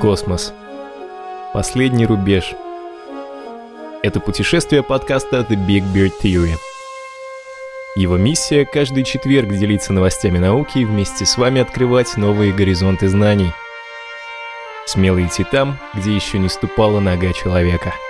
Космос. Последний рубеж. Это путешествие подкаста The Big Beard Theory. Его миссия – каждый четверг делиться новостями науки и вместе с вами открывать новые горизонты знаний. Смело идти там, где еще не ступала нога человека –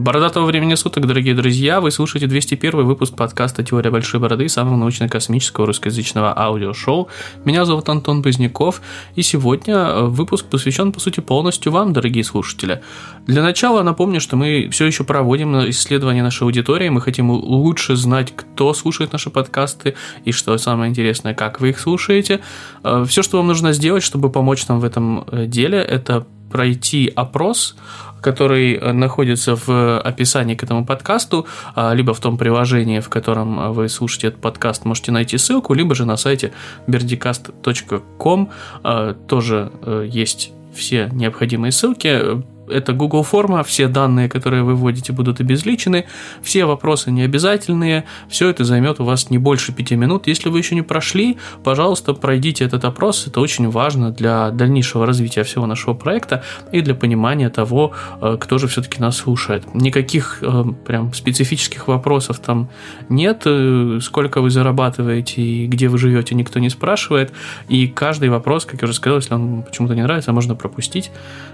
Бородатого времени суток, дорогие друзья, вы слушаете 201 выпуск подкаста «Теория большой бороды» самого научно-космического русскоязычного аудиошоу. Меня зовут Антон Поздняков, и сегодня э, выпуск посвящен, по сути, полностью вам, дорогие слушатели. Для начала напомню, что мы все еще проводим исследование нашей аудитории, мы хотим лучше знать, кто слушает наши подкасты, и что самое интересное, как вы их слушаете. Э, все, что вам нужно сделать, чтобы помочь нам в этом э, деле, это пройти опрос, который э, находится в описании к этому подкасту, а, либо в том приложении, в котором вы слушаете этот подкаст, можете найти ссылку, либо же на сайте berdicast.com а, тоже э, есть все необходимые ссылки это Google форма, все данные, которые вы вводите, будут обезличены, все вопросы не обязательные, все это займет у вас не больше пяти минут. Если вы еще не прошли, пожалуйста, пройдите этот опрос, это очень важно для дальнейшего развития всего нашего проекта и для понимания того, э, кто же все-таки нас слушает. Никаких э, прям специфических вопросов там нет, э, сколько вы зарабатываете и где вы живете, никто не спрашивает, и каждый вопрос, как я уже сказал, если он почему-то не нравится, можно пропустить.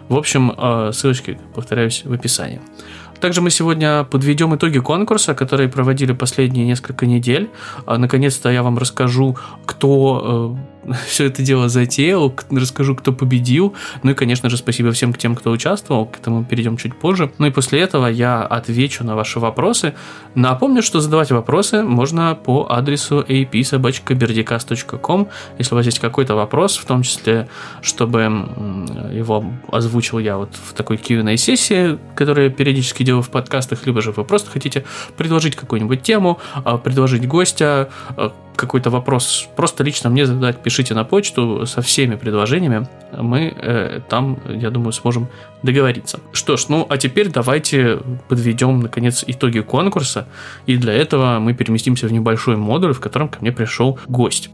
В общем, ссылочки, повторяюсь, в описании. Также мы сегодня подведем итоги конкурса, которые проводили последние несколько недель. А, наконец-то я вам расскажу, кто э, все это дело затеял, расскажу, кто победил. Ну и, конечно же, спасибо всем тем, кто участвовал. К этому перейдем чуть позже. Ну и после этого я отвечу на ваши вопросы. Напомню, что задавать вопросы можно по адресу apsobachkaberdicast.com. Если у вас есть какой-то вопрос, в том числе, чтобы его озвучил я вот в такой Q&A сессии, которая периодически делаю в подкастах, либо же вы просто хотите предложить какую-нибудь тему, а, предложить гостя, а, какой-то вопрос просто лично мне задать, пишите на почту со всеми предложениями. Мы э, там, я думаю, сможем договориться. Что ж, ну а теперь давайте подведем, наконец, итоги конкурса. И для этого мы переместимся в небольшой модуль, в котором ко мне пришел гость.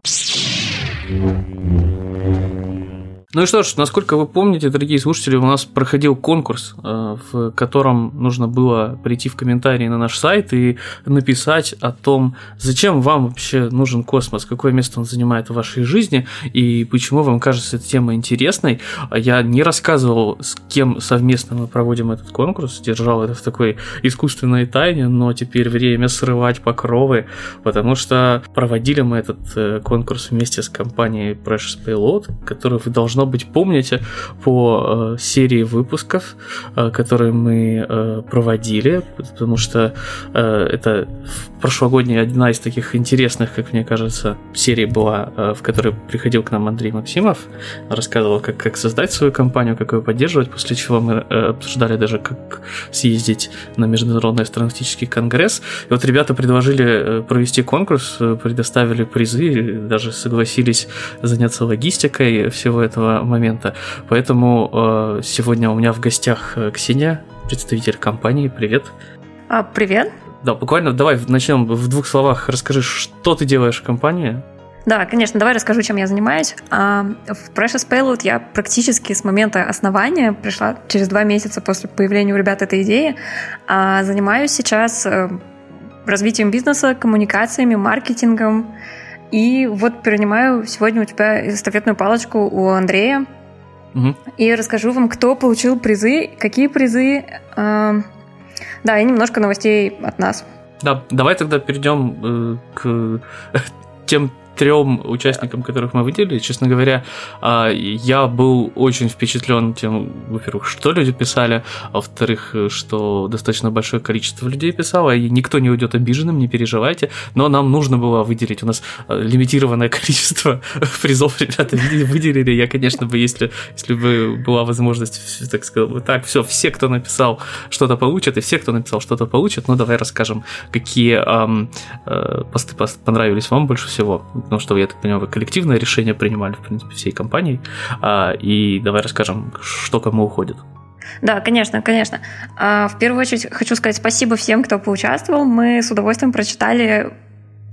Ну и что ж, насколько вы помните, дорогие слушатели, у нас проходил конкурс, э, в котором нужно было прийти в комментарии на наш сайт и написать о том, зачем вам вообще нужен космос, какое место он занимает в вашей жизни и почему вам кажется эта тема интересной. Я не рассказывал, с кем совместно мы проводим этот конкурс, держал это в такой искусственной тайне, но теперь время срывать покровы, потому что проводили мы этот э, конкурс вместе с компанией Precious Payload, которую вы должно должно быть, помните, по э, серии выпусков, э, которые мы э, проводили, потому что э, это прошлогодняя одна из таких интересных, как мне кажется, серий была, э, в которой приходил к нам Андрей Максимов, рассказывал, как, как создать свою компанию, как ее поддерживать, после чего мы э, обсуждали даже, как съездить на Международный астронавтический конгресс. И вот ребята предложили э, провести конкурс, э, предоставили призы, даже согласились заняться логистикой всего этого момента. Поэтому э, сегодня у меня в гостях э, Ксения, представитель компании. Привет. А, привет. Да, буквально давай начнем в двух словах. Расскажи, что ты делаешь в компании? Да, конечно, давай расскажу, чем я занимаюсь. А, в Precious Payload я практически с момента основания, пришла через два месяца после появления у ребят этой идеи, а, занимаюсь сейчас э, развитием бизнеса, коммуникациями, маркетингом, и вот перенимаю сегодня у тебя эстафетную палочку у Андрея. Угу. И расскажу вам, кто получил призы, какие призы. Э, да, и немножко новостей от нас. Да, давай тогда перейдем э, к тем трем участникам, которых мы выделили, честно говоря, а, я был очень впечатлен тем, во-первых, что люди писали, а во-вторых, что достаточно большое количество людей писало, и никто не уйдет обиженным, не переживайте, но нам нужно было выделить, у нас а, лимитированное количество призов ребята выделили, я, конечно, бы, если, если бы была возможность, так сказал бы, так, все, все, кто написал, что-то получат, и все, кто написал, что-то получат, ну, давай расскажем, какие эм, э, посты понравились вам больше всего, потому что, я так понимаю, вы коллективное решение принимали, в принципе, всей компанией. А, и давай расскажем, что кому уходит. Да, конечно, конечно. А, в первую очередь хочу сказать спасибо всем, кто поучаствовал. Мы с удовольствием прочитали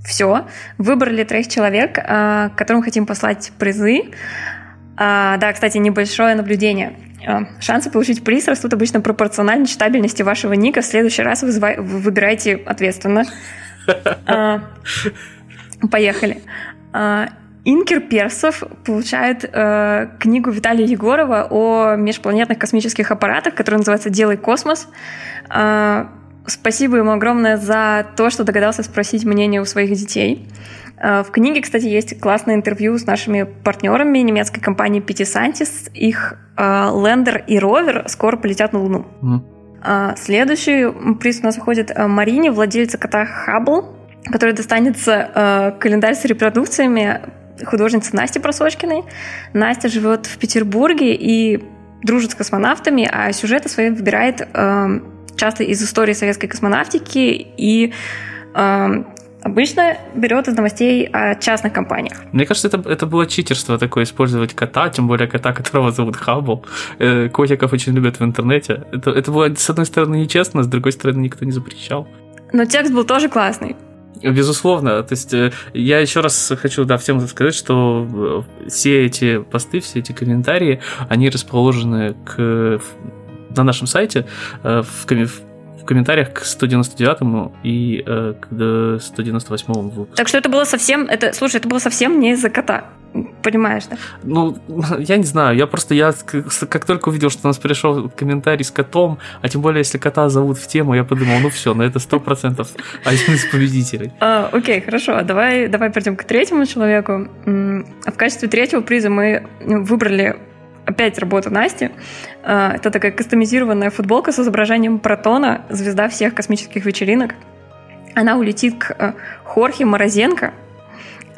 все. Выбрали троих человек, э, которым хотим послать призы. А, да, кстати, небольшое наблюдение. А, шансы получить приз растут обычно пропорционально читабельности вашего ника. В следующий раз вы выбираете ответственно. А, поехали. Инкер Персов получает э, книгу Виталия Егорова о межпланетных космических аппаратах, которая называется «Делай космос». Э, спасибо ему огромное за то, что догадался спросить мнение у своих детей. Э, в книге, кстати, есть классное интервью с нашими партнерами немецкой компании Scientist. Их лендер и ровер скоро полетят на Луну. Mm. Следующий приз у нас выходит Марине, владельца кота Хаббл, который достанется календарь с репродукциями художницы Насти Просочкиной. Настя живет в Петербурге и дружит с космонавтами, а сюжеты свои выбирает э, часто из истории советской космонавтики и э, обычно берет из новостей о частных компаниях. Мне кажется, это, это было читерство такое, использовать кота, тем более кота, которого зовут Хаббл. Э, котиков очень любят в интернете. Это, это было, с одной стороны, нечестно, с другой стороны, никто не запрещал. Но текст был тоже классный. Безусловно, то есть э, я еще раз хочу да, всем сказать, что э, все эти посты, все эти комментарии, они расположены к, на нашем сайте э, в, в комментариях к 199 и э, к 198 выпуску. Так что это было совсем, это, слушай, это было совсем не из-за кота. Понимаешь, да? Ну, я не знаю, я просто, я как только увидел, что у нас пришел комментарий с котом, а тем более, если кота зовут в тему, я подумал, ну все, на это сто процентов один из победителей. А, окей, хорошо, давай, давай перейдем к третьему человеку. В качестве третьего приза мы выбрали опять работу Насти. А, это такая кастомизированная футболка с изображением Протона, звезда всех космических вечеринок. Она улетит к э, Хорхе Морозенко,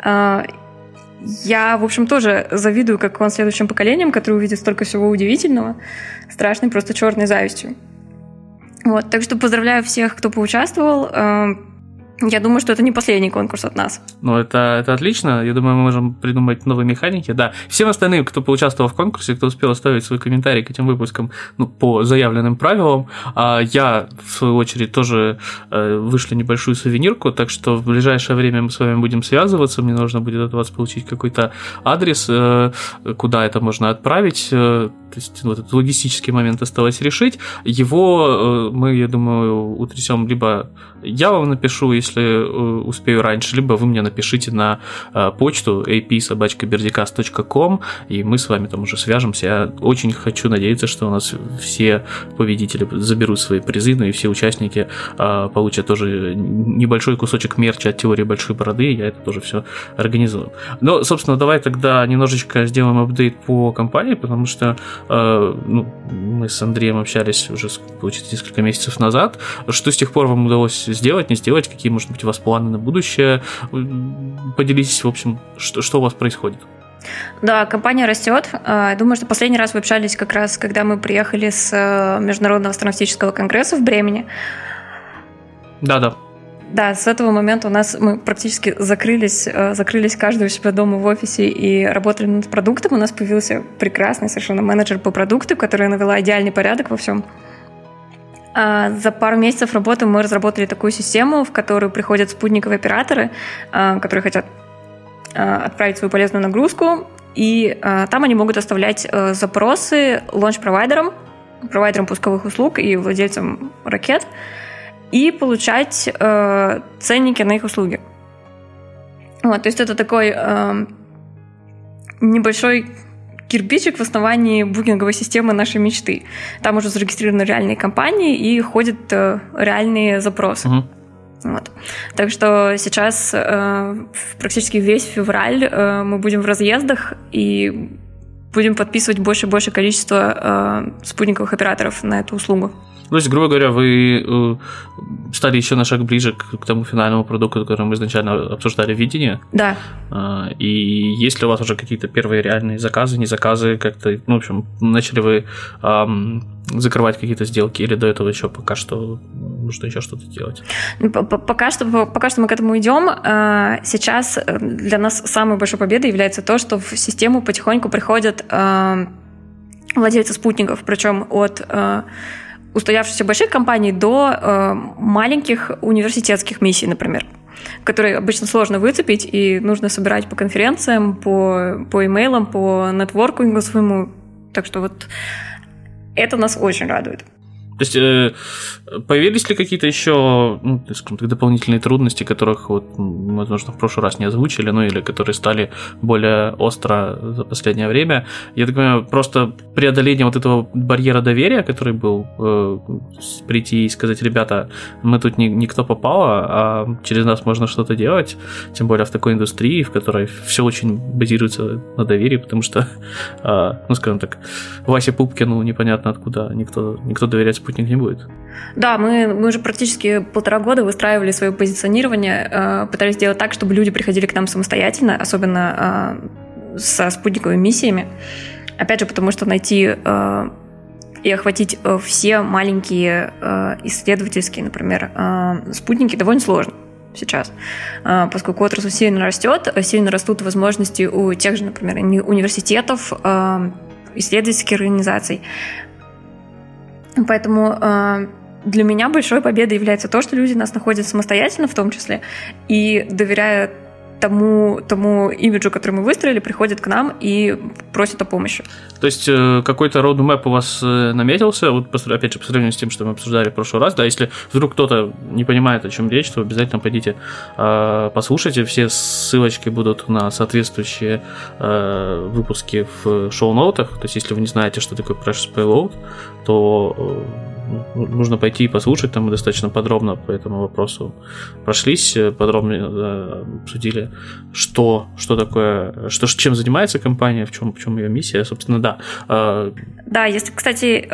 а, я, в общем, тоже завидую, как он следующим поколениям, которые увидят столько всего удивительного, страшной просто черной завистью. Вот, так что поздравляю всех, кто поучаствовал. Я думаю, что это не последний конкурс от нас. Ну, это, это отлично. Я думаю, мы можем придумать новые механики. Да, всем остальным, кто поучаствовал в конкурсе, кто успел оставить свой комментарий к этим выпускам ну, по заявленным правилам, а я, в свою очередь, тоже э, вышли небольшую сувенирку, так что в ближайшее время мы с вами будем связываться. Мне нужно будет от вас получить какой-то адрес, э, куда это можно отправить. Э, то есть вот этот логистический момент осталось решить. Его э, мы, я думаю, утрясем либо я вам напишу, если э, успею раньше, либо вы мне напишите на э, почту ap-собачкабердикас.ком, и мы с вами там уже свяжемся. Я очень хочу надеяться, что у нас все победители заберут свои призы, ну и все участники получат тоже небольшой кусочек мерча от теории большой бороды, я это тоже все организую. Но, собственно, давай тогда немножечко сделаем апдейт по компании, потому что Э, ну, мы с Андреем общались уже, получается, несколько месяцев назад. Что с тех пор вам удалось сделать, не сделать? Какие, может быть, у вас планы на будущее? Поделитесь, в общем, что, что у вас происходит. Да, компания растет. Э, думаю, что последний раз вы общались как раз, когда мы приехали с э, Международного астронавтического конгресса в Бремени. Да-да. Да, с этого момента у нас мы практически закрылись, э, закрылись каждый у себя дома в офисе и работали над продуктом. У нас появился прекрасный совершенно менеджер по продукту, который навела идеальный порядок во всем. А за пару месяцев работы мы разработали такую систему, в которую приходят спутниковые операторы, э, которые хотят э, отправить свою полезную нагрузку, и там они могут оставлять запросы лонч-провайдерам, провайдерам пусковых услуг и владельцам ракет – и получать э, ценники на их услуги. Вот, то есть это такой э, небольшой кирпичик в основании букинговой системы нашей мечты. Там уже зарегистрированы реальные компании и ходят э, реальные запросы. Угу. Вот. Так что сейчас э, практически весь февраль э, мы будем в разъездах и будем подписывать больше и больше количество э, спутниковых операторов на эту услугу. То есть, грубо говоря, вы э, стали еще на шаг ближе к, к тому финальному продукту, который мы изначально обсуждали в видении. Да. А, и есть ли у вас уже какие-то первые реальные заказы, не заказы, как-то, ну, в общем, начали вы эм, закрывать какие-то сделки или до этого еще пока что нужно еще что-то делать? Ну, пока что, пока что мы к этому идем. А, сейчас э, для нас самой большой победой является то, что в систему потихоньку приходят владельцы спутников, причем от устоявшихся больших компаний до э, маленьких университетских миссий, например. который обычно сложно выцепить, и нужно собирать по конференциям, по, по имейлам, по нетворкингу своему. Так что вот это нас очень радует. То есть э, появились ли какие-то еще, ну, скажем так, дополнительные трудности, которых, вот, возможно, в прошлый раз не озвучили, ну или которые стали более остро за последнее время? Я так понимаю, просто преодоление вот этого барьера доверия, который был, э, прийти и сказать, ребята, мы тут не, никто попал, а через нас можно что-то делать, тем более в такой индустрии, в которой все очень базируется на доверии, потому что, э, ну, скажем так, Васе Пупкину непонятно откуда никто, никто доверять спутник не будет. Да, мы, мы уже практически полтора года выстраивали свое позиционирование, э, пытались сделать так, чтобы люди приходили к нам самостоятельно, особенно э, со спутниковыми миссиями. Опять же, потому что найти э, и охватить э, все маленькие э, исследовательские, например, э, спутники довольно сложно сейчас, э, поскольку отрасль сильно растет, сильно растут возможности у тех же, например, университетов, э, исследовательских организаций. Поэтому э, для меня большой победой является то, что люди нас находят самостоятельно в том числе и доверяя тому, тому имиджу, который мы выстроили, приходят к нам и просят о помощи. То есть э, какой-то roadmap у вас э, наметился, вот опять же по сравнению с тем, что мы обсуждали в прошлый раз, да, если вдруг кто-то не понимает, о чем речь, то обязательно пойдите э, послушайте, все ссылочки будут на соответствующие выпуски в шоу-ноутах, то есть если вы не знаете, что такое Precious Payload, то нужно пойти и послушать, там мы достаточно подробно по этому вопросу прошлись, э, подробно э, обсудили, что, что такое, что, чем занимается компания, в чем, в чем ее миссия, собственно, да. Э, да, если, кстати,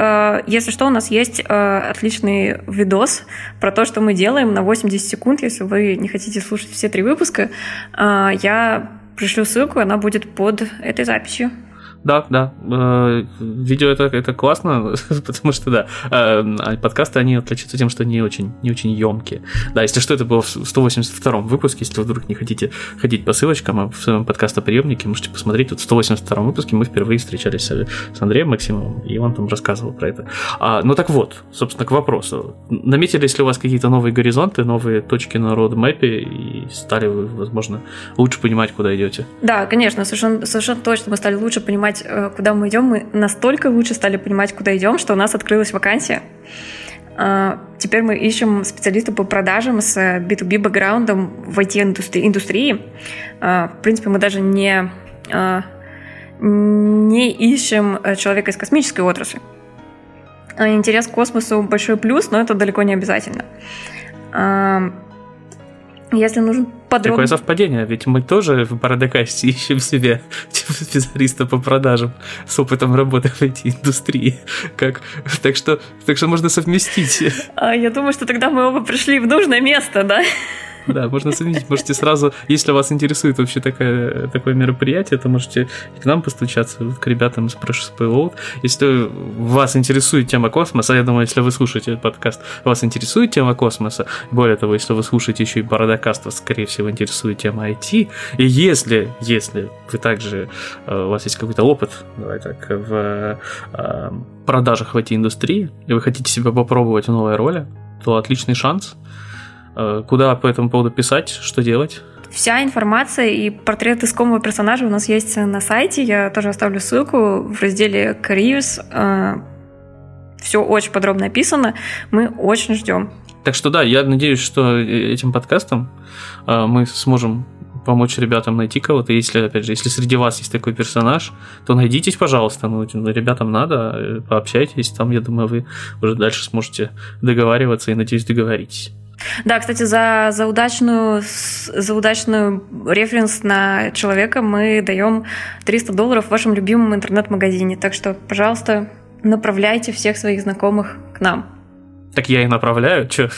если что, у нас есть отличный видос про то, что мы делаем на 80 секунд, если вы не хотите слушать все три выпуска, я пришлю ссылку, она будет под этой записью. Да, да. Э, видео это, это классно, потому что, да, э, подкасты, они отличаются тем, что они очень, не очень емкие. Да, если что, это было в 182 выпуске, если вы вдруг не хотите ходить по ссылочкам, а в своем подкастоприемнике можете посмотреть. Вот в 182 выпуске мы впервые встречались с Андреем Максимовым, и он там рассказывал про это. А, ну так вот, собственно, к вопросу. Наметились ли у вас какие-то новые горизонты, новые точки на родмэпе, и стали вы, возможно, лучше понимать, куда идете? Да, конечно, совершенно, совершенно точно мы стали лучше понимать, понимать, э, куда мы идем, мы настолько лучше стали понимать, куда идем, что у нас открылась вакансия. А, теперь мы ищем специалиста по продажам с B2B бэкграундом в IT-индустрии. А, в принципе, мы даже не, а, не ищем человека из космической отрасли. Интерес к космосу большой плюс, но это далеко не обязательно. Если нужен подробный... Такое совпадение, ведь мы тоже в Парадокасте ищем себе специалиста по продажам с опытом работы в IT-индустрии. Как... Так, что, так что можно совместить. А, я думаю, что тогда мы оба пришли в нужное место, да? Да, можно совместить. Можете сразу, если вас интересует вообще такое, такое мероприятие, то можете к нам постучаться, к ребятам из Precious Payload. Если вас интересует тема космоса, я думаю, если вы слушаете этот подкаст, вас интересует тема космоса, более того, если вы слушаете еще и Бородокаст, вас, скорее всего, интересует тема IT, и если, если вы также, э, у вас есть какой-то опыт, давай так, в э, продажах в IT-индустрии, и вы хотите себя попробовать в новой роли, то отличный шанс – куда по этому поводу писать, что делать? Вся информация и портрет искомого персонажа у нас есть на сайте. Я тоже оставлю ссылку в разделе Careers. Э, Все очень подробно описано. Мы очень ждем. Так что да, я надеюсь, что этим подкастом э, мы сможем помочь ребятам найти кого-то. Если, опять же, если среди вас есть такой персонаж, то найдитесь, пожалуйста. Ну, ребятам надо, пообщайтесь. Там, я думаю, вы уже дальше сможете договариваться и, надеюсь, договоритесь. Да, кстати, за, за, удачную, за удачную референс на человека мы даем 300 долларов в вашем любимом интернет-магазине. Так что, пожалуйста, направляйте всех своих знакомых к нам. Так я и направляю, что?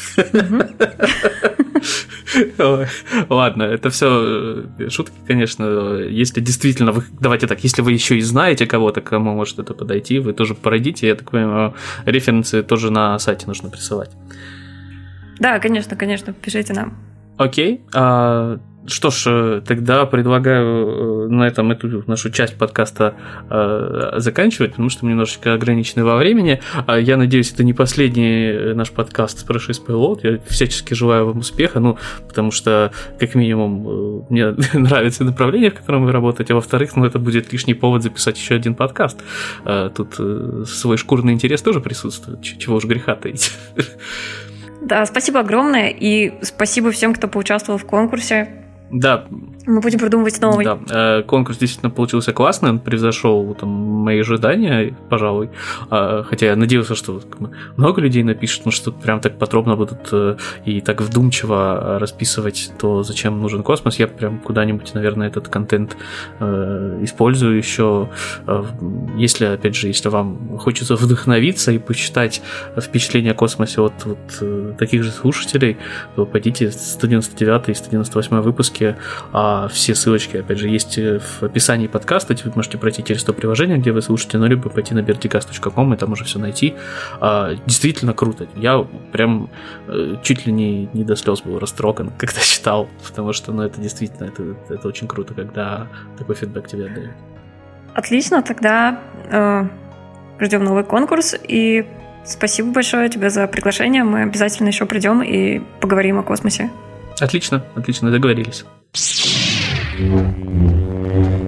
Ладно, это все э, шутки, конечно. Если действительно вы, давайте так, если вы еще и знаете кого-то, кому может это подойти, вы тоже пройдите. Я так понимаю, референсы тоже на сайте нужно присылать. Да, конечно, конечно, пишите нам. Окей. А что ж, э, тогда предлагаю э, на этом эту нашу часть подкаста э, заканчивать, потому что мы немножечко ограничены во времени. А я надеюсь, это не последний наш подкаст Прошис Payload. Я всячески желаю вам успеха, ну, потому что, как минимум, мне нравится направление, в котором вы работаете, а во-вторых, ну, это будет лишний повод записать еще один подкаст. Тут свой шкурный интерес тоже присутствует, чего уж греха таить. Да, спасибо огромное, и спасибо всем, кто поучаствовал в конкурсе. Да. Мы будем придумывать новый. Да, э, конкурс действительно получился классный, он превзошел там, мои ожидания, пожалуй. А, хотя я надеялся, что много людей напишет, но что прям так подробно будут э, и так вдумчиво расписывать то, зачем нужен космос. Я прям куда-нибудь, наверное, этот контент э, использую еще. Если, опять же, если вам хочется вдохновиться и почитать впечатления о космосе от вот таких же слушателей, то пойдите 199 и 198 выпуски выпуске. А все ссылочки, опять же, есть э, в описании подкаста. Вы можете пройти через то приложение, где вы слушаете, но либо пойти на berticast.com и там уже все найти. А, действительно круто. Я прям э, чуть ли не, не до слез был растроган, когда читал, потому что, ну, это действительно, это, это очень круто, когда такой фидбэк тебе отдают. Отлично, тогда э, ждем новый конкурс и Спасибо большое тебе за приглашение. Мы обязательно еще придем и поговорим о космосе. Отлично, отлично, договорились. Música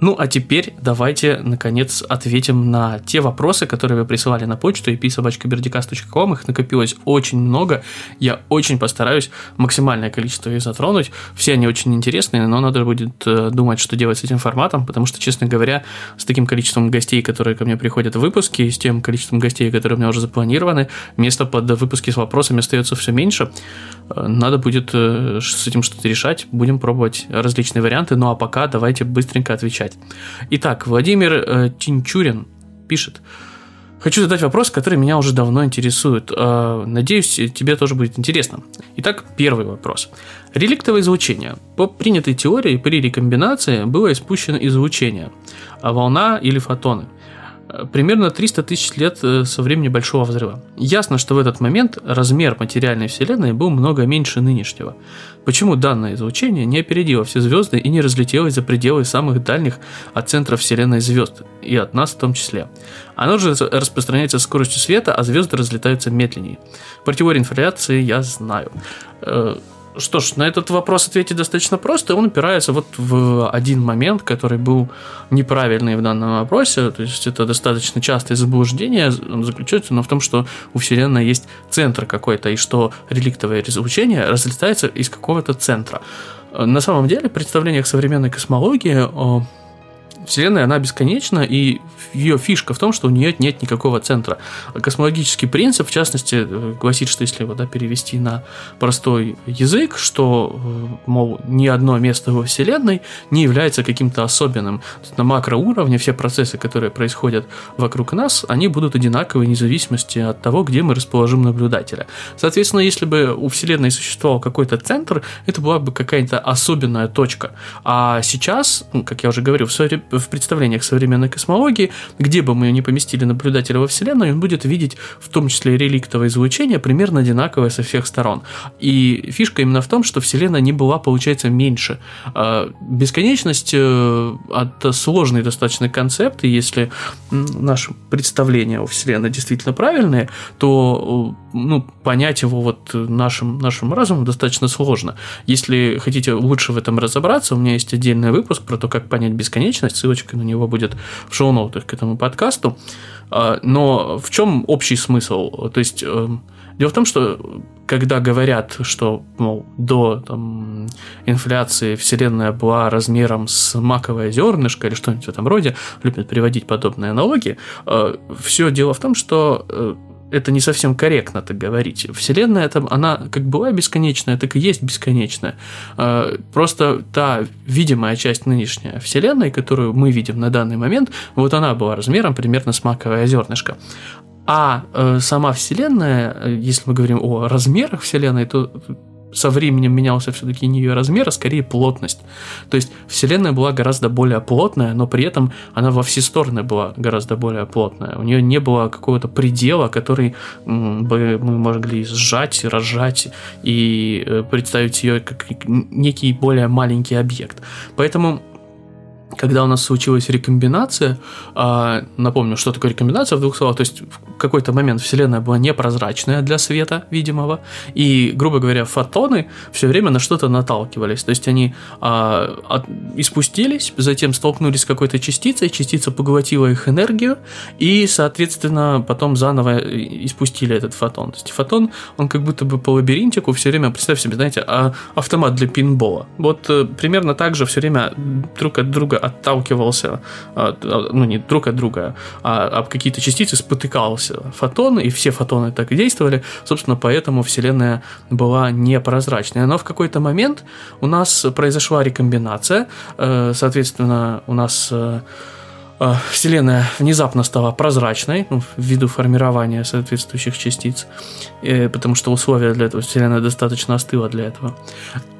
Ну, а теперь давайте, наконец, ответим на те вопросы, которые вы присылали на почту ip.sobachkaberdicast.com. Их накопилось очень много. Я очень постараюсь максимальное количество их затронуть. Все они очень интересные, но надо будет э, думать, что делать с этим форматом, потому что, честно говоря, с таким количеством гостей, которые ко мне приходят в выпуски, с тем количеством гостей, которые у меня уже запланированы, место под выпуски с вопросами остается все меньше. Э, надо будет э, с этим что-то решать. Будем пробовать различные варианты. Ну, а пока давайте быстренько отвечать отвечать. Итак, Владимир э, Тинчурин пишет. Хочу задать вопрос, который меня уже давно интересует. Э, надеюсь, тебе тоже будет интересно. Итак, первый вопрос. Реликтовое излучение. По принятой теории при рекомбинации было испущено излучение, а волна или фотоны примерно 300 тысяч лет э, со времени Большого Взрыва. Ясно, что в этот момент размер материальной Вселенной был много меньше нынешнего. Почему данное излучение не опередило все звезды и не разлетелось за пределы самых дальних от центра Вселенной звезд, и от нас в том числе? Оно же распространяется скоростью света, а звезды разлетаются медленнее. Про я знаю. Э, что ж, на этот вопрос ответить достаточно просто. Он упирается вот в один момент, который был неправильный в данном вопросе. То есть это достаточно частое заблуждение заключается но в том, что у Вселенной есть центр какой-то, и что реликтовое излучение разлетается из какого-то центра. На самом деле, в представлениях современной космологии Вселенная, она бесконечна, и ее фишка в том, что у нее нет никакого центра. Космологический принцип, в частности, э, гласит, что если его да, перевести на простой язык, что, э, мол, ни одно место во Вселенной не является каким-то особенным. На макроуровне все процессы, которые происходят вокруг нас, они будут одинаковы вне зависимости от того, где мы расположим наблюдателя. Соответственно, если бы у Вселенной существовал какой-то центр, это была бы какая-то особенная точка. А сейчас, ну, как я уже говорил, в в представлениях современной космологии, где бы мы ни поместили наблюдателя во Вселенной, он будет видеть в том числе реликтовое излучение примерно одинаковое со всех сторон. И фишка именно в том, что Вселенная не была, получается, меньше. А, бесконечность э, – это сложный достаточно концепт, и если наше представление о Вселенной действительно правильное, то ну, понять его вот нашим, нашим разумом достаточно сложно. Если хотите лучше в этом разобраться, у меня есть отдельный выпуск про то, как понять бесконечность, ссылочка на него будет в шоу-ноутах к этому подкасту. А, но в чем общий смысл? То есть эм, Дело в том, что когда говорят, что мол, до там, инфляции Вселенная была размером с маковое зернышко или что-нибудь в этом роде, любят приводить подобные аналогии, э, все дело в том, что э, это не совсем корректно так говорить. Вселенная, там, она как была бесконечная, так и есть бесконечная. А, просто та видимая часть нынешней Вселенной, которую мы видим на данный момент, вот она была размером примерно с маковое зернышко. А э, сама Вселенная, э, если мы говорим о размерах Вселенной, то со временем менялся все-таки не ее размер, а скорее плотность. То есть Вселенная была гораздо более плотная, но при этом она во все стороны была гораздо более плотная. У нее не было какого-то предела, который бы мы могли сжать, разжать и э, представить ее как некий более маленький объект. Поэтому когда у нас случилась рекомбинация, а, напомню, что такое рекомбинация в двух словах, то есть в какой-то момент Вселенная была непрозрачная для света видимого, и, грубо говоря, фотоны все время на что-то наталкивались, то есть они а, от, испустились, затем столкнулись с какой-то частицей, частица поглотила их энергию, и, соответственно, потом заново испустили этот фотон. То есть фотон, он как будто бы по лабиринтику все время, представь себе, знаете, а, автомат для пинбола. Вот э, примерно так же все время друг от друга отталкивался, ну не друг от друга, а об какие-то частицы спотыкался фотон, и все фотоны так и действовали. Собственно, поэтому Вселенная была непрозрачная. Но в какой-то момент у нас произошла рекомбинация, э, соответственно, у нас э, э, Вселенная внезапно стала прозрачной ну, ввиду формирования соответствующих частиц, потому что условия для этого Вселенная достаточно остыла для этого.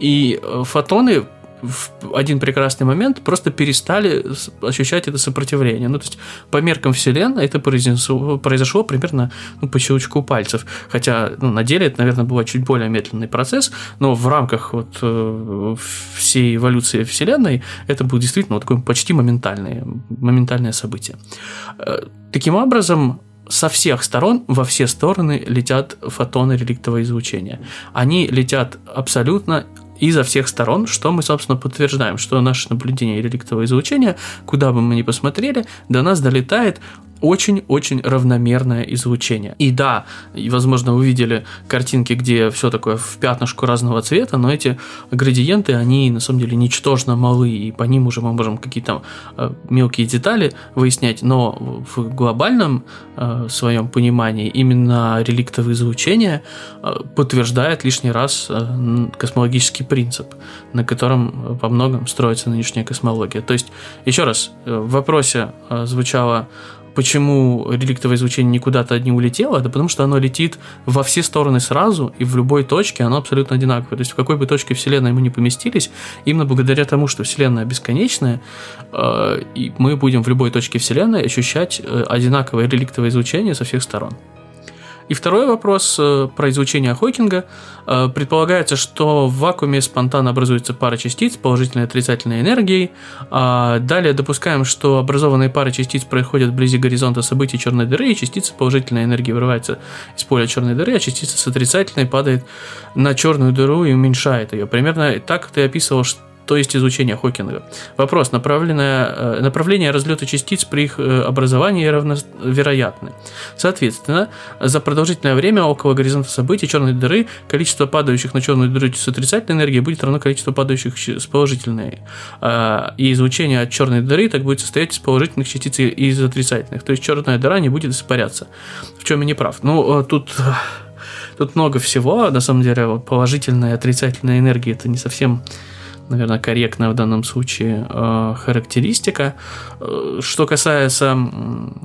И фотоны в один прекрасный момент просто перестали ощущать это сопротивление. Ну, то есть, по меркам Вселенной это произошло, произошло примерно ну, по щелчку пальцев. Хотя, ну, на деле это, наверное, был чуть более медленный процесс, но в рамках вот э, всей эволюции Вселенной это было действительно вот такое почти моментальное, моментальное событие. Э, таким образом, со всех сторон, во все стороны летят фотоны реликтового излучения. Они летят абсолютно изо всех сторон, что мы, собственно, подтверждаем, что наше наблюдение реликтового излучения, куда бы мы ни посмотрели, до нас долетает очень-очень равномерное излучение. И да, возможно, вы видели картинки, где все такое в пятнышку разного цвета, но эти градиенты, они на самом деле ничтожно малы, и по ним уже мы можем какие-то э, мелкие детали выяснять, но в глобальном э, своем понимании именно реликтовое излучение э, подтверждает лишний раз э, космологический принцип, на котором во многом строится нынешняя космология. То есть, еще раз, в вопросе звучало почему реликтовое излучение никуда-то не улетело, это потому что оно летит во все стороны сразу, и в любой точке оно абсолютно одинаковое. То есть в какой бы точке Вселенной мы не поместились, именно благодаря тому, что Вселенная бесконечная, э, и мы будем в любой точке Вселенной ощущать э, одинаковое реликтовое излучение со всех сторон. И второй вопрос э, про излучение Хокинга. Э, предполагается, что в вакууме спонтанно образуется пара частиц положительной и отрицательной энергией. А далее допускаем, что образованные пары частиц происходят вблизи горизонта событий черной дыры, и частица положительной энергии вырывается из поля черной дыры, а частица с отрицательной падает на черную дыру и уменьшает ее. Примерно так ты описывал, что то есть изучение Хокинга. Вопрос. Направленное, э, направление разлета частиц при их э, образовании равновероятны. Соответственно, за продолжительное время около горизонта событий черной дыры количество падающих на черную дыру с отрицательной энергией будет равно количеству падающих с положительной. А, и излучение от черной дыры так будет состоять из положительных частиц и из отрицательных. То есть черная дыра не будет испаряться. В чем я не прав? Ну, э, тут тут много всего, на самом деле, положительная и отрицательная энергия это не совсем наверное, корректная в данном случае э, характеристика. Э, что касается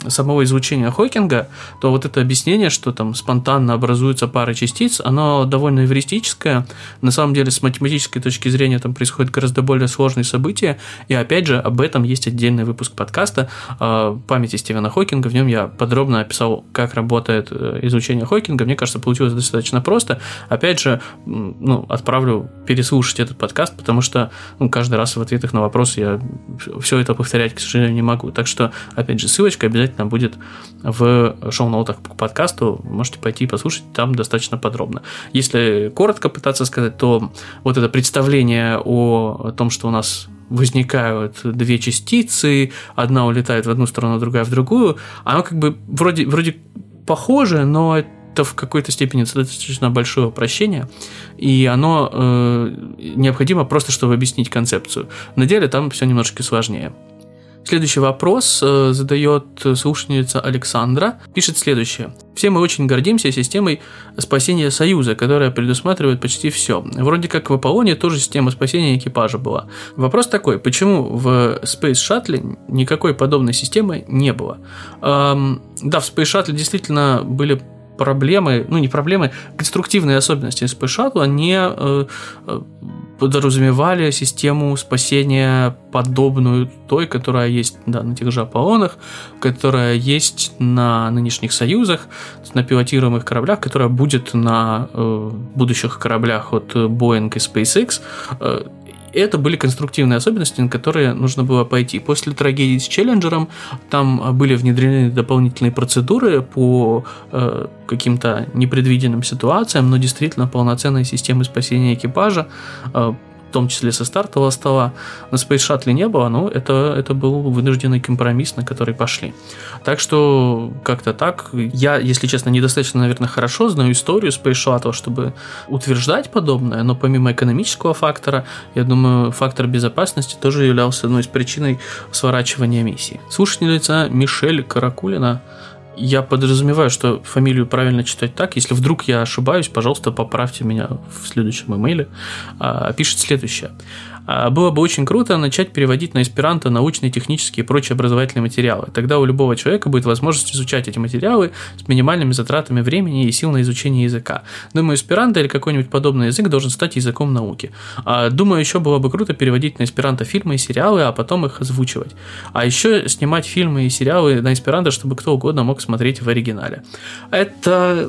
самого излучения Хокинга, то вот это объяснение, что там спонтанно образуются пары частиц, оно довольно эвристическое. На самом деле, с математической точки зрения там происходят гораздо более сложные события, и опять же, об этом есть отдельный выпуск подкаста э, памяти Стивена Хокинга. В нем я подробно описал, как работает э, излучение Хокинга. Мне кажется, получилось достаточно просто. Опять же, ну, отправлю переслушать этот подкаст, потому что что ну, каждый раз в ответах на вопросы я все это повторять, к сожалению, не могу. Так что, опять же, ссылочка обязательно будет в шоу-ноутах к подкасту. Можете пойти и послушать, там достаточно подробно. Если коротко пытаться сказать, то вот это представление о том, что у нас возникают две частицы, одна улетает в одну сторону, другая в другую, оно как бы вроде, вроде похоже, но это в какой-то степени достаточно большое упрощение, и оно э, необходимо просто, чтобы объяснить концепцию. На деле там все немножко сложнее. Следующий вопрос э, задает слушательница Александра. Пишет следующее. Все мы очень гордимся системой спасения Союза, которая предусматривает почти все. Вроде как в Аполлоне тоже система спасения экипажа была. Вопрос такой, почему в Space Shuttle никакой подобной системы не было? Эм, да, в Space Shuttle действительно были проблемы, ну не проблемы, конструктивные особенности Space Shuttle, они э, подразумевали систему спасения подобную той, которая есть да, на тех же Аполлонах, которая есть на нынешних Союзах, на пилотируемых кораблях, которая будет на э, будущих кораблях от Boeing и SpaceX. Э, это были конструктивные особенности, на которые нужно было пойти. После трагедии с Челленджером там были внедрены дополнительные процедуры по э, каким-то непредвиденным ситуациям, но действительно полноценной системы спасения экипажа э, в том числе со стартового стола. На Space Shuttle не было, но это, это был вынужденный компромисс, на который пошли. Так что как-то так. Я, если честно, недостаточно, наверное, хорошо знаю историю Space Shuttle, чтобы утверждать подобное, но помимо экономического фактора, я думаю, фактор безопасности тоже являлся одной из причин сворачивания миссии. Слушательница Мишель Каракулина я подразумеваю, что фамилию правильно читать так. Если вдруг я ошибаюсь, пожалуйста, поправьте меня в следующем имейле. А, пишет следующее. А, было бы очень круто начать переводить на эсперанто научные, технические и прочие образовательные материалы. Тогда у любого человека будет возможность изучать эти материалы с минимальными затратами времени и сил на изучение языка. Думаю, эсперанто или какой-нибудь подобный язык должен стать языком науки. А, думаю, еще было бы круто переводить на эсперанто фильмы и сериалы, а потом их озвучивать. А еще снимать фильмы и сериалы на эсперанто, чтобы кто угодно мог смотреть в оригинале. Это,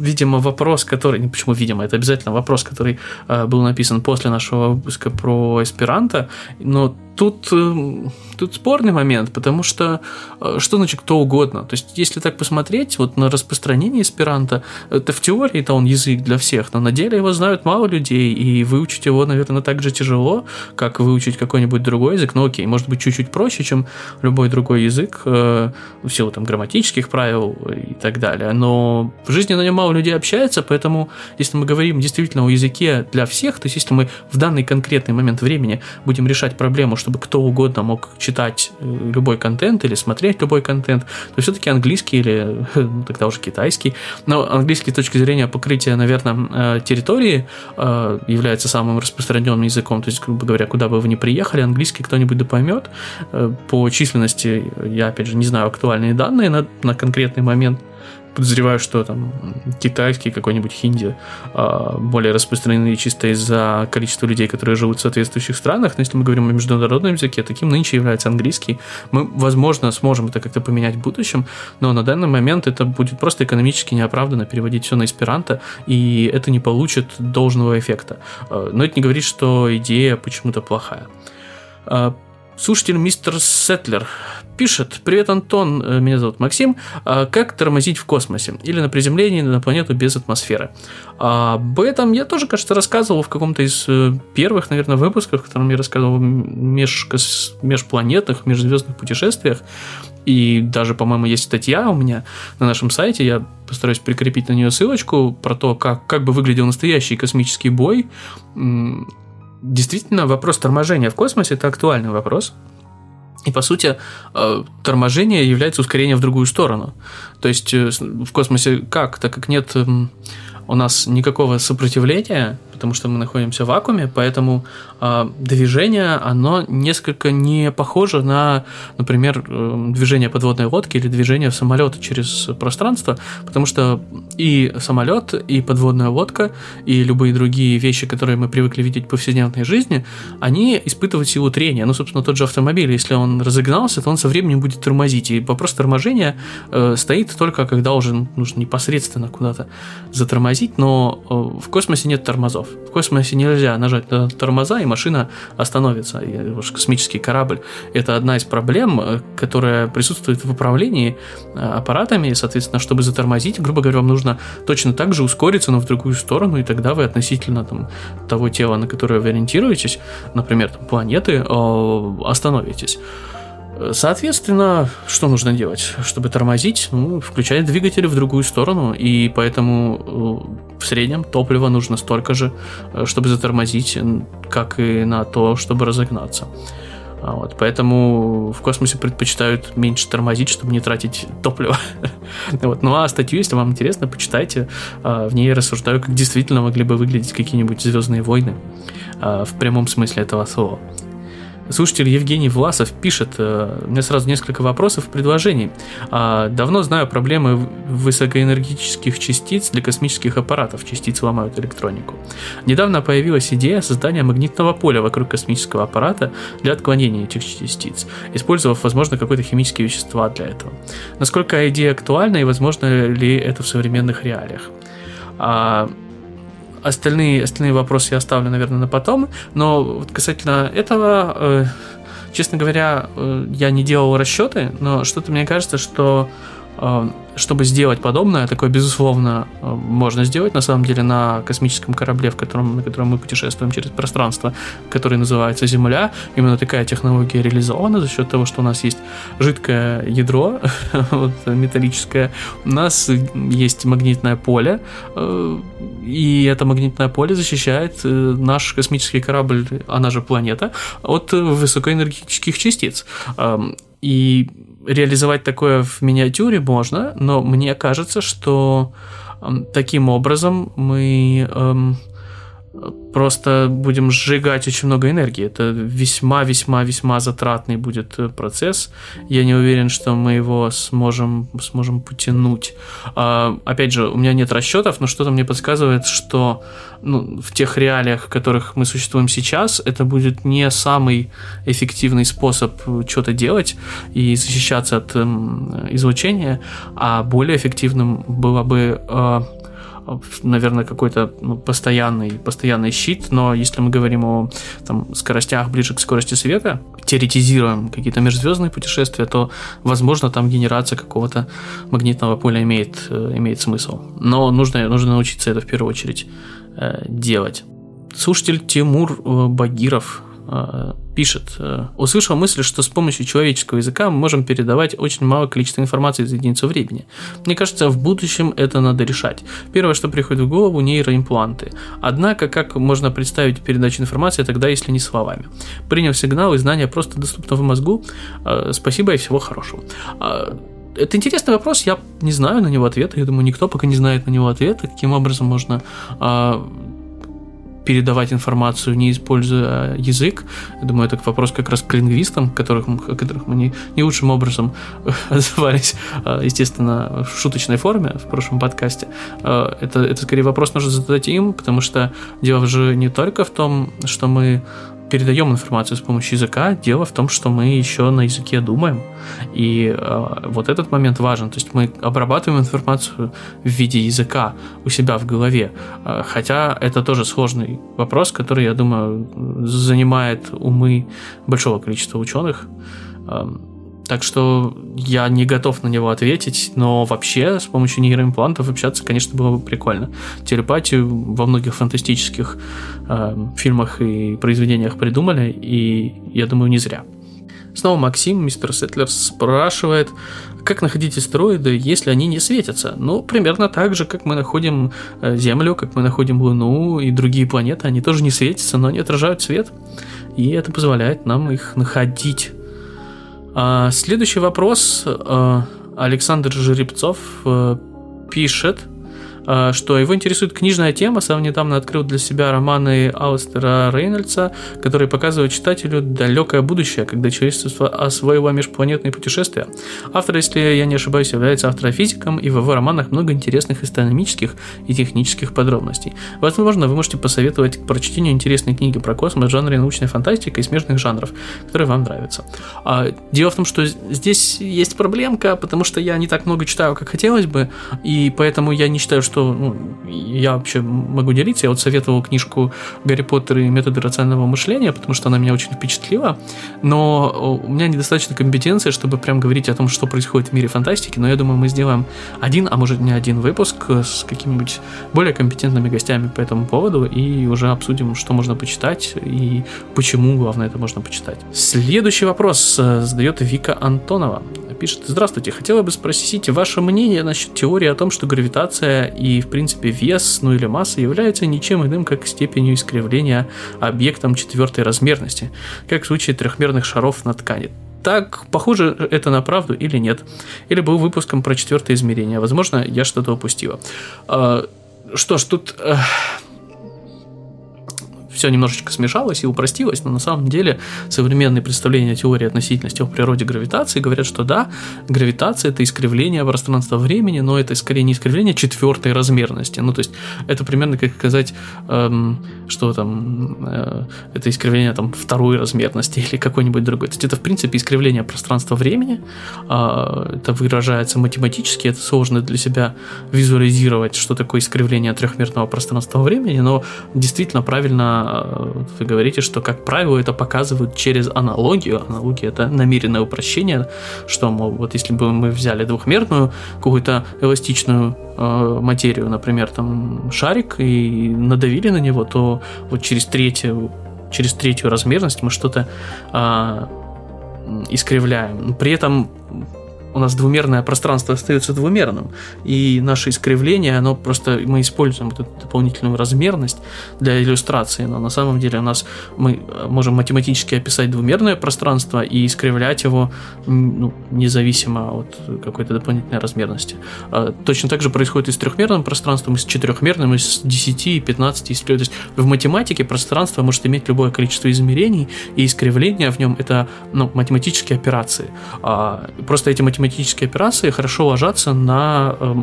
видимо, вопрос, который... Почему, видимо, это обязательно вопрос, который а, был написан после нашего выпуска про эсперанто, но тут, э, тут спорный момент, потому что э, что значит кто угодно? То есть, если так посмотреть вот на распространение эсперанто, это в теории это он язык для всех, но на деле его знают мало людей, и выучить его, наверное, так же тяжело, как выучить какой-нибудь другой язык. Ну окей, может быть, чуть-чуть проще, чем любой другой язык, э, в силу там грамматических правил и так далее. Но в жизни на нем мало людей общается, поэтому если мы говорим действительно о языке для всех, то есть если мы в данный конкретный момент времени будем решать проблему, чтобы кто угодно мог читать э, любой контент или смотреть любой контент, то все-таки английский или тогда уже китайский. Но английский с точки зрения покрытия, наверное, э, территории э, является самым распространенным языком. То есть, грубо говоря, куда бы вы ни приехали, английский кто-нибудь да поймет. По численности, я опять же не знаю актуальные данные на, на конкретный момент, подозреваю, что там китайский, какой-нибудь хинди а, более распространены чисто из-за количества людей, которые живут в соответствующих странах. Но если мы говорим о международном языке, таким нынче является английский. Мы, возможно, сможем это как-то поменять в будущем, но на данный момент это будет просто экономически неоправданно переводить все на эсперанто, и это не получит должного эффекта. А, но это не говорит, что идея почему-то плохая. Слушатель мистер Сетлер пишет, привет, Антон, э, меня зовут Максим, а как тормозить в космосе или на приземлении на планету без атмосферы? А об этом я тоже, кажется, рассказывал в каком-то из э, первых, наверное, выпусков, в котором я рассказывал о меж, межпланетных, межзвездных путешествиях. И даже, по-моему, есть статья у меня на нашем сайте, я постараюсь прикрепить на нее ссылочку про то, как, как бы выглядел настоящий космический бой. Действительно, вопрос торможения в космосе – это актуальный вопрос – и, по сути, э, торможение является ускорением в другую сторону. То есть э, в космосе как? Так как нет эм, у нас никакого сопротивления, потому что мы находимся в вакууме, поэтому э, движение, оно несколько не похоже на, например, э, движение подводной лодки или движение самолета через пространство, потому что и самолет, и подводная лодка, и любые другие вещи, которые мы привыкли видеть в повседневной жизни, они испытывают силу трения. Ну, собственно, тот же автомобиль, если он разогнался, то он со временем будет тормозить. И вопрос торможения э, стоит только, когда уже нужно непосредственно куда-то затормозить, но э, в космосе нет тормозов. В космосе нельзя нажать на тормоза, и машина остановится. И уж космический корабль – это одна из проблем, э, которая присутствует в управлении э, аппаратами, и, соответственно, чтобы затормозить, грубо говоря, вам нужно точно так же ускориться, но в другую сторону, и тогда вы относительно там, того тела, на которое вы ориентируетесь, например, там, планеты, э, остановитесь. Соответственно, что нужно делать, чтобы тормозить? Ну, включать двигатель в другую сторону, и поэтому э, в среднем топлива нужно столько же, э, чтобы затормозить, как и на то, чтобы разогнаться. А вот, поэтому в космосе предпочитают меньше тормозить, чтобы не тратить топливо. вот. Ну а статью, если вам интересно, почитайте. А, в ней рассуждаю, как действительно могли бы выглядеть какие-нибудь звездные войны а, в прямом смысле этого слова. Слушатель Евгений Власов пишет, э, у меня сразу несколько вопросов и предложений. А, давно знаю проблемы высокоэнергетических частиц для космических аппаратов. Частицы ломают электронику. Недавно появилась идея создания магнитного поля вокруг космического аппарата для отклонения этих частиц, использовав, возможно, какие-то химические вещества для этого. Насколько идея актуальна и возможно ли это в современных реалиях? Остальные, остальные вопросы я оставлю, наверное, на потом. Но вот касательно этого, э, честно говоря, э, я не делал расчеты, но что-то мне кажется, что чтобы сделать подобное, такое, безусловно, э, можно сделать, на самом деле, на космическом корабле, в котором, на котором мы путешествуем через пространство, который называется Земля. Именно такая технология реализована за счет того, что у нас есть жидкое ядро, вот, металлическое, у нас есть магнитное поле, э, и это магнитное поле защищает э, наш космический корабль, она же планета, от высокоэнергетических частиц. Эм, и реализовать такое в миниатюре можно, но мне кажется, что таким образом мы эм, просто будем сжигать очень много энергии. Это весьма-весьма-весьма затратный будет э, процесс. Я не уверен, что мы его сможем, сможем потянуть. А, опять же, у меня нет расчетов, но что-то мне подсказывает, что ну, в тех реалиях, в которых мы существуем сейчас, это будет не самый эффективный способ что-то делать и защищаться от эм, излучения, а более эффективным было бы э, наверное, какой-то ну, постоянный, постоянный щит, но если мы говорим о там, скоростях ближе к скорости света, теоретизируем какие-то межзвездные путешествия, то, возможно, там генерация какого-то магнитного поля имеет, э, имеет смысл. Но нужно, нужно научиться это в первую очередь э, делать. Слушатель Тимур э, Багиров пишет, э, услышал мысль, что с помощью человеческого языка мы можем передавать очень малое количество информации за единицу времени. Мне кажется, в будущем это надо решать. Первое, что приходит в голову, нейроимпланты. Однако, как можно представить передачу информации тогда, если не словами? Приняв сигнал и знания просто доступны в мозгу, э, спасибо и всего хорошего. Это интересный вопрос, я не знаю на него ответа, я думаю, никто пока не знает на него ответа, каким образом можно передавать информацию, не используя язык. Я думаю, это вопрос как раз к лингвистам, которых, которых мы не, не лучшим образом отзывались, а, естественно, в шуточной форме в прошлом подкасте. А, это, это скорее вопрос нужно задать им, потому что дело же не только в том, что мы передаем информацию с помощью языка. Дело в том, что мы еще на языке думаем. И э, вот этот момент важен. То есть мы обрабатываем информацию в виде языка у себя в голове. Э, хотя это тоже сложный вопрос, который, я думаю, занимает умы большого количества ученых. Э, так что я не готов на него ответить, но вообще с помощью нейроимплантов общаться, конечно, было бы прикольно. Телепатию во многих фантастических э, фильмах и произведениях придумали, и я думаю, не зря. Снова Максим, мистер Сетлер, спрашивает, как находить астероиды, если они не светятся? Ну, примерно так же, как мы находим э, Землю, как мы находим Луну и другие планеты. Они тоже не светятся, но они отражают свет, и это позволяет нам их находить. А, следующий вопрос. А, Александр Жеребцов а, пишет – что его интересует книжная тема. Сам недавно открыл для себя романы Аустера Рейнольдса, которые показывают читателю далекое будущее, когда человечество освоило межпланетные путешествия. Автор, если я не ошибаюсь, является астрофизиком, и в его романах много интересных астрономических и технических подробностей. Возможно, вы можете посоветовать к прочтению интересной книги про космос в научной фантастики и смежных жанров, которые вам нравятся. А, дело в том, что здесь есть проблемка, потому что я не так много читаю, как хотелось бы, и поэтому я не считаю, что что ну, я вообще могу делиться. Я вот советовал книжку «Гарри Поттер и методы рационального мышления», потому что она меня очень впечатлила, но у меня недостаточно компетенции, чтобы прям говорить о том, что происходит в мире фантастики, но я думаю, мы сделаем один, а может не один выпуск с какими-нибудь более компетентными гостями по этому поводу и уже обсудим, что можно почитать и почему, главное, это можно почитать. Следующий вопрос э, задает Вика Антонова пишет, здравствуйте, хотела бы спросить ваше мнение насчет теории о том, что гравитация и, в принципе, вес, ну или масса являются ничем иным, как степенью искривления объектом четвертой размерности, как в случае трехмерных шаров на ткани. Так, похоже это на правду или нет? Или был выпуском про четвертое измерение? Возможно, я что-то упустила. А, что ж, тут... все немножечко смешалось и упростилось, но на самом деле современные представления теории относительности о природе гравитации говорят, что да, гравитация это искривление пространства-времени, но это скорее не искривление четвертой размерности. Ну, то есть это примерно как сказать, эм, что там, э, это искривление там второй размерности или какой-нибудь другой. То есть это, в принципе, искривление пространства-времени. Э, это выражается математически, это сложно для себя визуализировать, что такое искривление трехмерного пространства-времени, но действительно правильно вы говорите, что, как правило, это показывают через аналогию. Аналогия – это намеренное упрощение, что, мол, вот если бы мы взяли двухмерную какую-то эластичную э, материю, например, там шарик, и надавили на него, то вот через третью, через третью размерность мы что-то э, искривляем. При этом у нас двумерное пространство остается двумерным, и наше искривление, оно просто, мы используем эту дополнительную размерность для иллюстрации, но на самом деле у нас мы можем математически описать двумерное пространство и искривлять его ну, независимо от какой-то дополнительной размерности. А, точно так же происходит и с трехмерным пространством, и с четырехмерным, и с 10, и 15, и с То есть в математике пространство может иметь любое количество измерений, и искривление в нем это ну, математические операции. А, просто эти математические математические операции хорошо ложатся на э,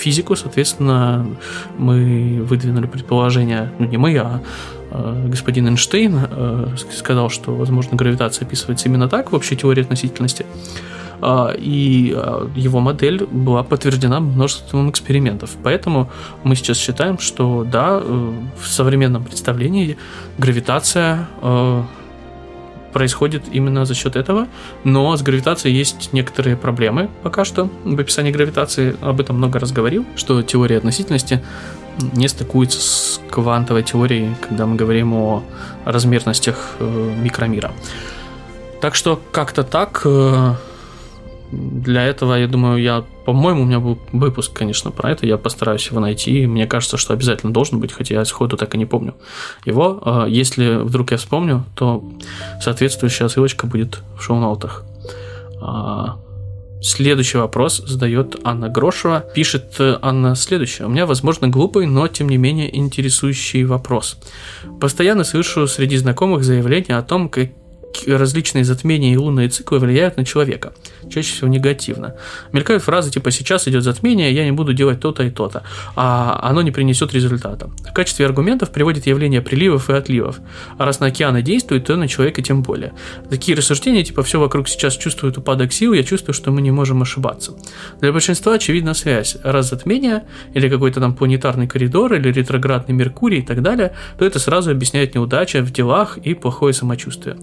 физику, соответственно, мы выдвинули предположение, ну не мы, а э, господин Эйнштейн э, сказал, что, возможно, гравитация описывается именно так в общей теории относительности. А, и а, его модель была подтверждена множеством экспериментов. Поэтому мы сейчас считаем, что да, э, в современном представлении гравитация э, происходит именно за счет этого. Но с гравитацией есть некоторые проблемы пока что. В описании гравитации об этом много раз говорил, что теория относительности не стыкуется с квантовой теорией, когда мы говорим о размерностях э, микромира. Так что как-то так э, для этого, я думаю, я, по-моему, у меня был выпуск, конечно, про это, я постараюсь его найти, мне кажется, что обязательно должен быть, хотя я сходу так и не помню его. А, если вдруг я вспомню, то соответствующая ссылочка будет в шоу-ноутах. А, следующий вопрос задает Анна Грошева. Пишет э, Анна следующее. У меня, возможно, глупый, но тем не менее интересующий вопрос. Постоянно слышу среди знакомых заявления о том, как различные затмения и лунные циклы влияют на человека, чаще всего негативно. Мелькают фразы типа «сейчас идет затмение, я не буду делать то-то и то-то», а оно не принесет результата. В качестве аргументов приводит явление приливов и отливов, а раз на океаны действует, то на человека тем более. Такие рассуждения типа «все вокруг сейчас чувствует упадок сил, я чувствую, что мы не можем ошибаться». Для большинства очевидна связь. Раз затмение, или какой-то там планетарный коридор, или ретроградный Меркурий и так далее, то это сразу объясняет неудача в делах и плохое самочувствие.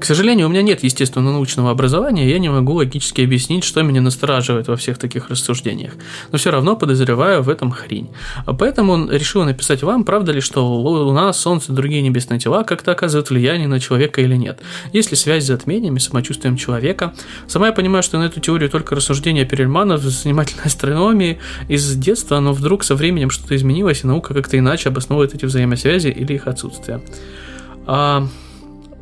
К сожалению, у меня нет естественно научного образования, я не могу логически объяснить, что меня настораживает во всех таких рассуждениях. Но все равно подозреваю в этом хрень. А поэтому решил написать вам, правда ли, что Луна, Солнце и другие небесные тела как-то оказывают влияние на человека или нет. Есть ли связь с затмениями, самочувствием человека? Сама я понимаю, что на эту теорию только рассуждения Перельмана в занимательной астрономии из детства, но вдруг со временем что-то изменилось, и наука как-то иначе обосновывает эти взаимосвязи или их отсутствие. А,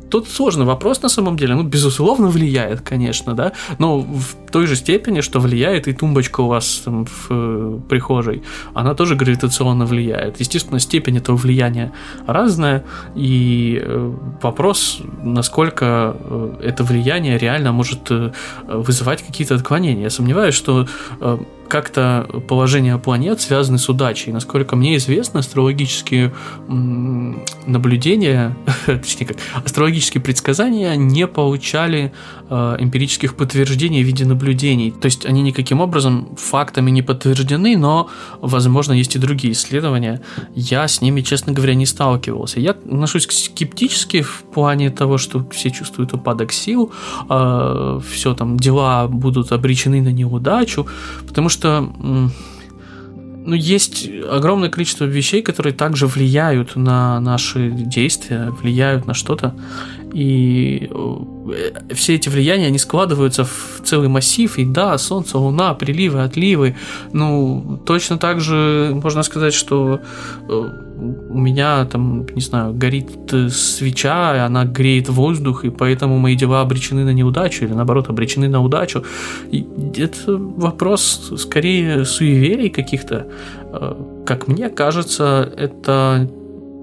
Тут сложный вопрос на самом деле. Ну, безусловно, влияет, конечно, да, но в той же степени, что влияет и тумбочка у вас там, в э, прихожей, она тоже гравитационно влияет. Естественно, степень этого влияния разная, и э, вопрос, насколько э, это влияние реально может э, вызывать какие-то отклонения. Я сомневаюсь, что э, как-то положение планет связаны с удачей. Насколько мне известно, астрологические наблюдения, точнее как, астрологические предсказания не получали э, эмпирических подтверждений в виде наблюдений. То есть они никаким образом фактами не подтверждены, но, возможно, есть и другие исследования. Я с ними, честно говоря, не сталкивался. Я отношусь скептически в плане того, что все чувствуют упадок сил, э, все там дела будут обречены на неудачу, потому что что ну, есть огромное количество вещей, которые также влияют на наши действия, влияют на что-то. И э, все эти влияния, они складываются в целый массив. И да, Солнце, Луна, приливы, отливы. Ну, точно так же можно сказать, что э, у меня там, не знаю, горит э, свеча, и она греет воздух, и поэтому мои дела обречены на неудачу, или наоборот, обречены на удачу. И это вопрос скорее суеверий каких-то. Как мне кажется, это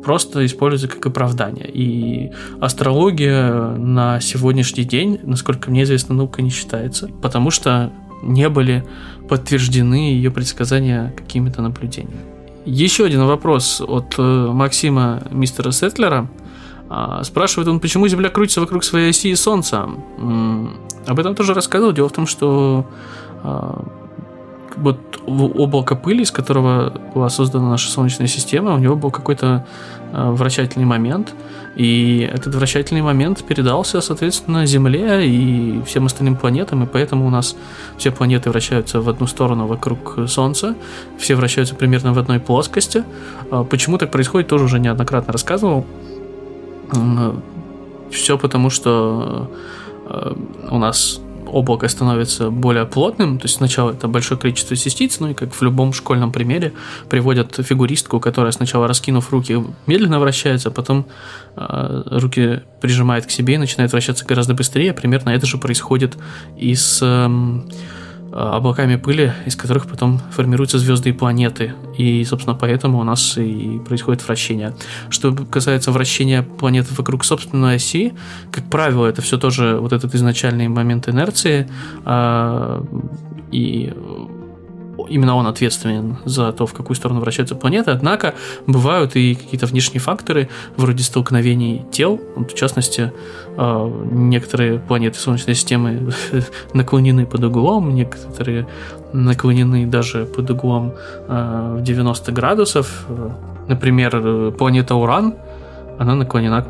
просто используется как оправдание. И астрология на сегодняшний день, насколько мне известно, наука не считается, потому что не были подтверждены ее предсказания какими-то наблюдениями. Еще один вопрос от э, Максима мистера Сетлера. А, спрашивает он, почему Земля крутится вокруг своей оси и Солнца. Об этом тоже рассказывал. Дело в том, что а, вот облако пыли, из которого была создана наша Солнечная система, у него был какой-то э, вращательный момент, и этот вращательный момент передался, соответственно, Земле и всем остальным планетам, и поэтому у нас все планеты вращаются в одну сторону вокруг Солнца, все вращаются примерно в одной плоскости. А почему так происходит, тоже уже неоднократно рассказывал. Все потому, что э, у нас облако становится более плотным, то есть сначала это большое количество частиц, ну и как в любом школьном примере приводят фигуристку, которая сначала раскинув руки медленно вращается, а потом э, руки прижимает к себе и начинает вращаться гораздо быстрее. Примерно это же происходит и с э, облаками пыли, из которых потом формируются звезды и планеты. И, собственно, поэтому у нас и происходит вращение. Что касается вращения планеты вокруг собственной оси, как правило, это все тоже вот этот изначальный момент инерции. А, и именно он ответственен за то, в какую сторону вращается планета, однако бывают и какие-то внешние факторы, вроде столкновений тел, в частности, э, некоторые планеты Солнечной системы наклонены под углом, некоторые наклонены даже под углом э, в 90 градусов, например, планета Уран, она наклонена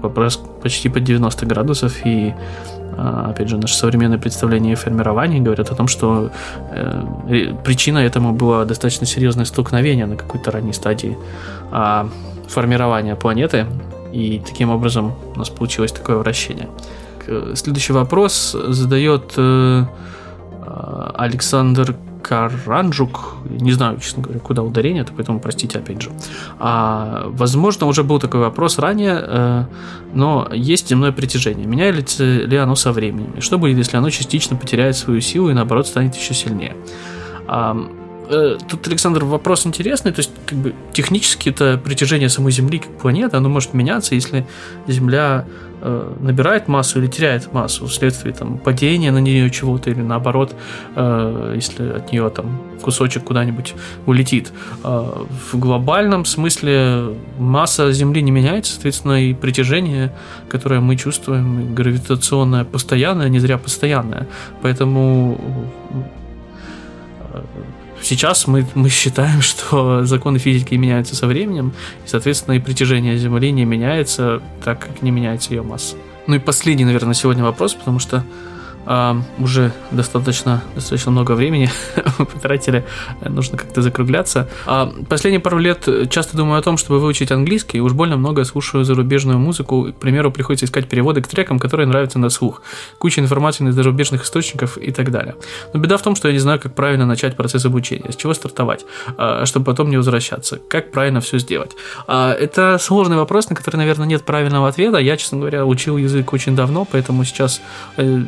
почти под 90 градусов, и а, опять же, наше современное представление о формировании говорят о том, что э, причина этому было достаточно серьезное столкновение на какой-то ранней стадии э, формирования планеты, и таким образом у нас получилось такое вращение. Следующий вопрос задает э, а, Александр Каранджук, не знаю, честно говоря, куда ударение, это поэтому простите опять же. А, возможно, уже был такой вопрос ранее, э, но есть земное притяжение. Меняется ли оно со временем? что будет, если оно частично потеряет свою силу и наоборот станет еще сильнее? А, э, тут, Александр, вопрос интересный. То есть, как бы технически это притяжение самой Земли как планеты, оно может меняться, если Земля Э, набирает массу или теряет массу вследствие там, падения на нее чего-то, или наоборот, э, если от нее там кусочек куда-нибудь улетит. Э, в глобальном смысле масса Земли не меняется, соответственно, и притяжение, которое мы чувствуем, гравитационное постоянное, не зря постоянное. Поэтому Сейчас мы, мы считаем, что законы физики меняются со временем, и, соответственно, и притяжение Земли не меняется так, как не меняется ее масса. Ну и последний, наверное, сегодня вопрос, потому что уже достаточно, достаточно много времени потратили, нужно как-то закругляться. А, последние пару лет часто думаю о том, чтобы выучить английский, уж больно много слушаю зарубежную музыку, к примеру, приходится искать переводы к трекам, которые нравятся на слух, куча информации из зарубежных источников и так далее. Но беда в том, что я не знаю, как правильно начать процесс обучения, с чего стартовать, а, чтобы потом не возвращаться, как правильно все сделать. А, это сложный вопрос, на который, наверное, нет правильного ответа. Я, честно говоря, учил язык очень давно, поэтому сейчас э,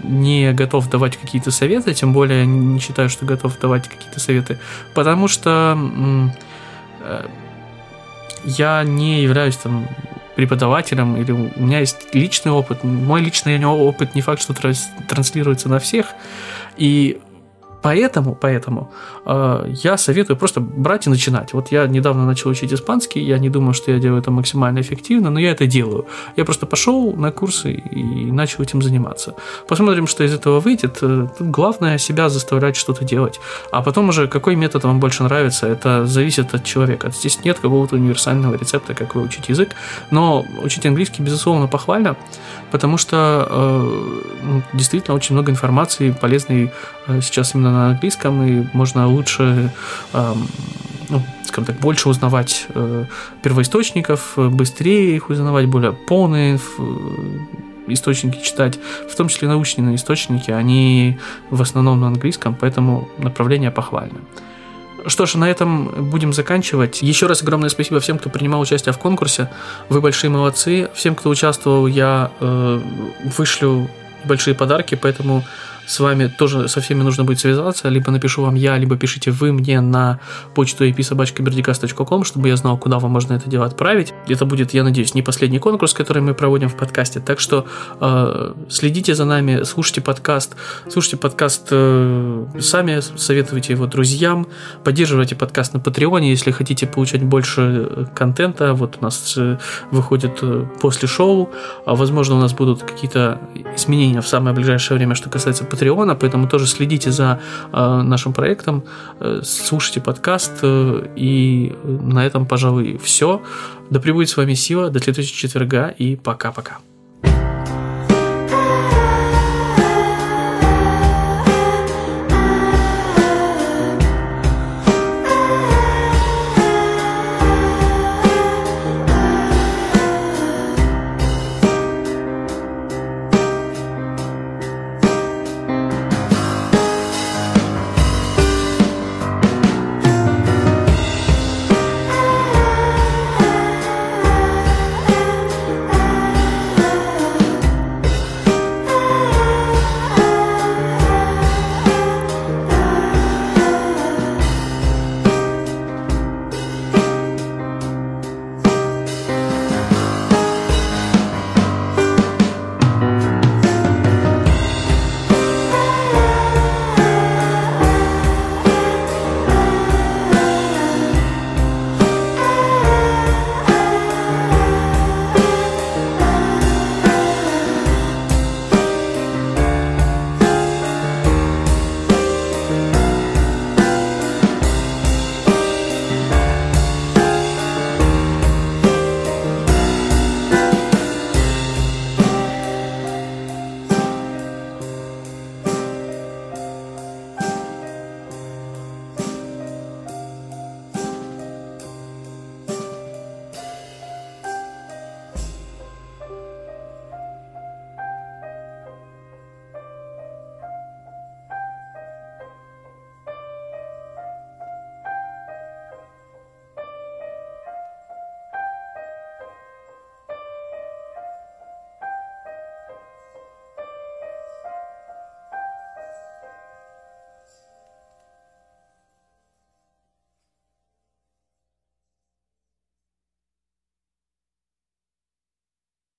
не готов давать какие-то советы, тем более не считаю, что готов давать какие-то советы, потому что э, я не являюсь там преподавателем, или у меня есть личный опыт. Мой личный опыт не факт, что транслируется на всех. И Поэтому, поэтому я советую просто брать и начинать. Вот я недавно начал учить испанский, я не думаю, что я делаю это максимально эффективно, но я это делаю. Я просто пошел на курсы и начал этим заниматься. Посмотрим, что из этого выйдет. Э, тут главное себя заставлять что-то делать. А потом уже какой метод вам больше нравится, это зависит от человека. Здесь нет какого-то универсального рецепта, как выучить язык, но учить английский, безусловно, похвально, потому что э, действительно очень много информации полезной э, сейчас именно на английском, и можно лучше, э, ну, скажем так, больше узнавать э, первоисточников, быстрее их узнавать, более полные э, источники читать, в том числе научные источники, они в основном на английском, поэтому направление похвально. Что ж, на этом будем заканчивать. Еще раз огромное спасибо всем, кто принимал участие в конкурсе. Вы большие молодцы. Всем, кто участвовал, я э, вышлю большие подарки, поэтому с вами тоже со всеми нужно будет связаться, либо напишу вам я, либо пишите вы мне на почту epsobachkaberdicast.com, чтобы я знал, куда вам можно это дело отправить. Это будет, я надеюсь, не последний конкурс, который мы проводим в подкасте, так что э, следите за нами, слушайте подкаст, слушайте подкаст э, сами, советуйте его друзьям, поддерживайте подкаст на Патреоне, если хотите получать больше э, контента, вот у нас э, выходит э, после шоу, а возможно у нас будут какие-то изменения в самое ближайшее время, что касается Патреона, поэтому тоже следите за э, нашим проектом, э, слушайте подкаст, э, и на этом, пожалуй, все. Да пребудет с вами сила, до следующего четверга, и пока-пока.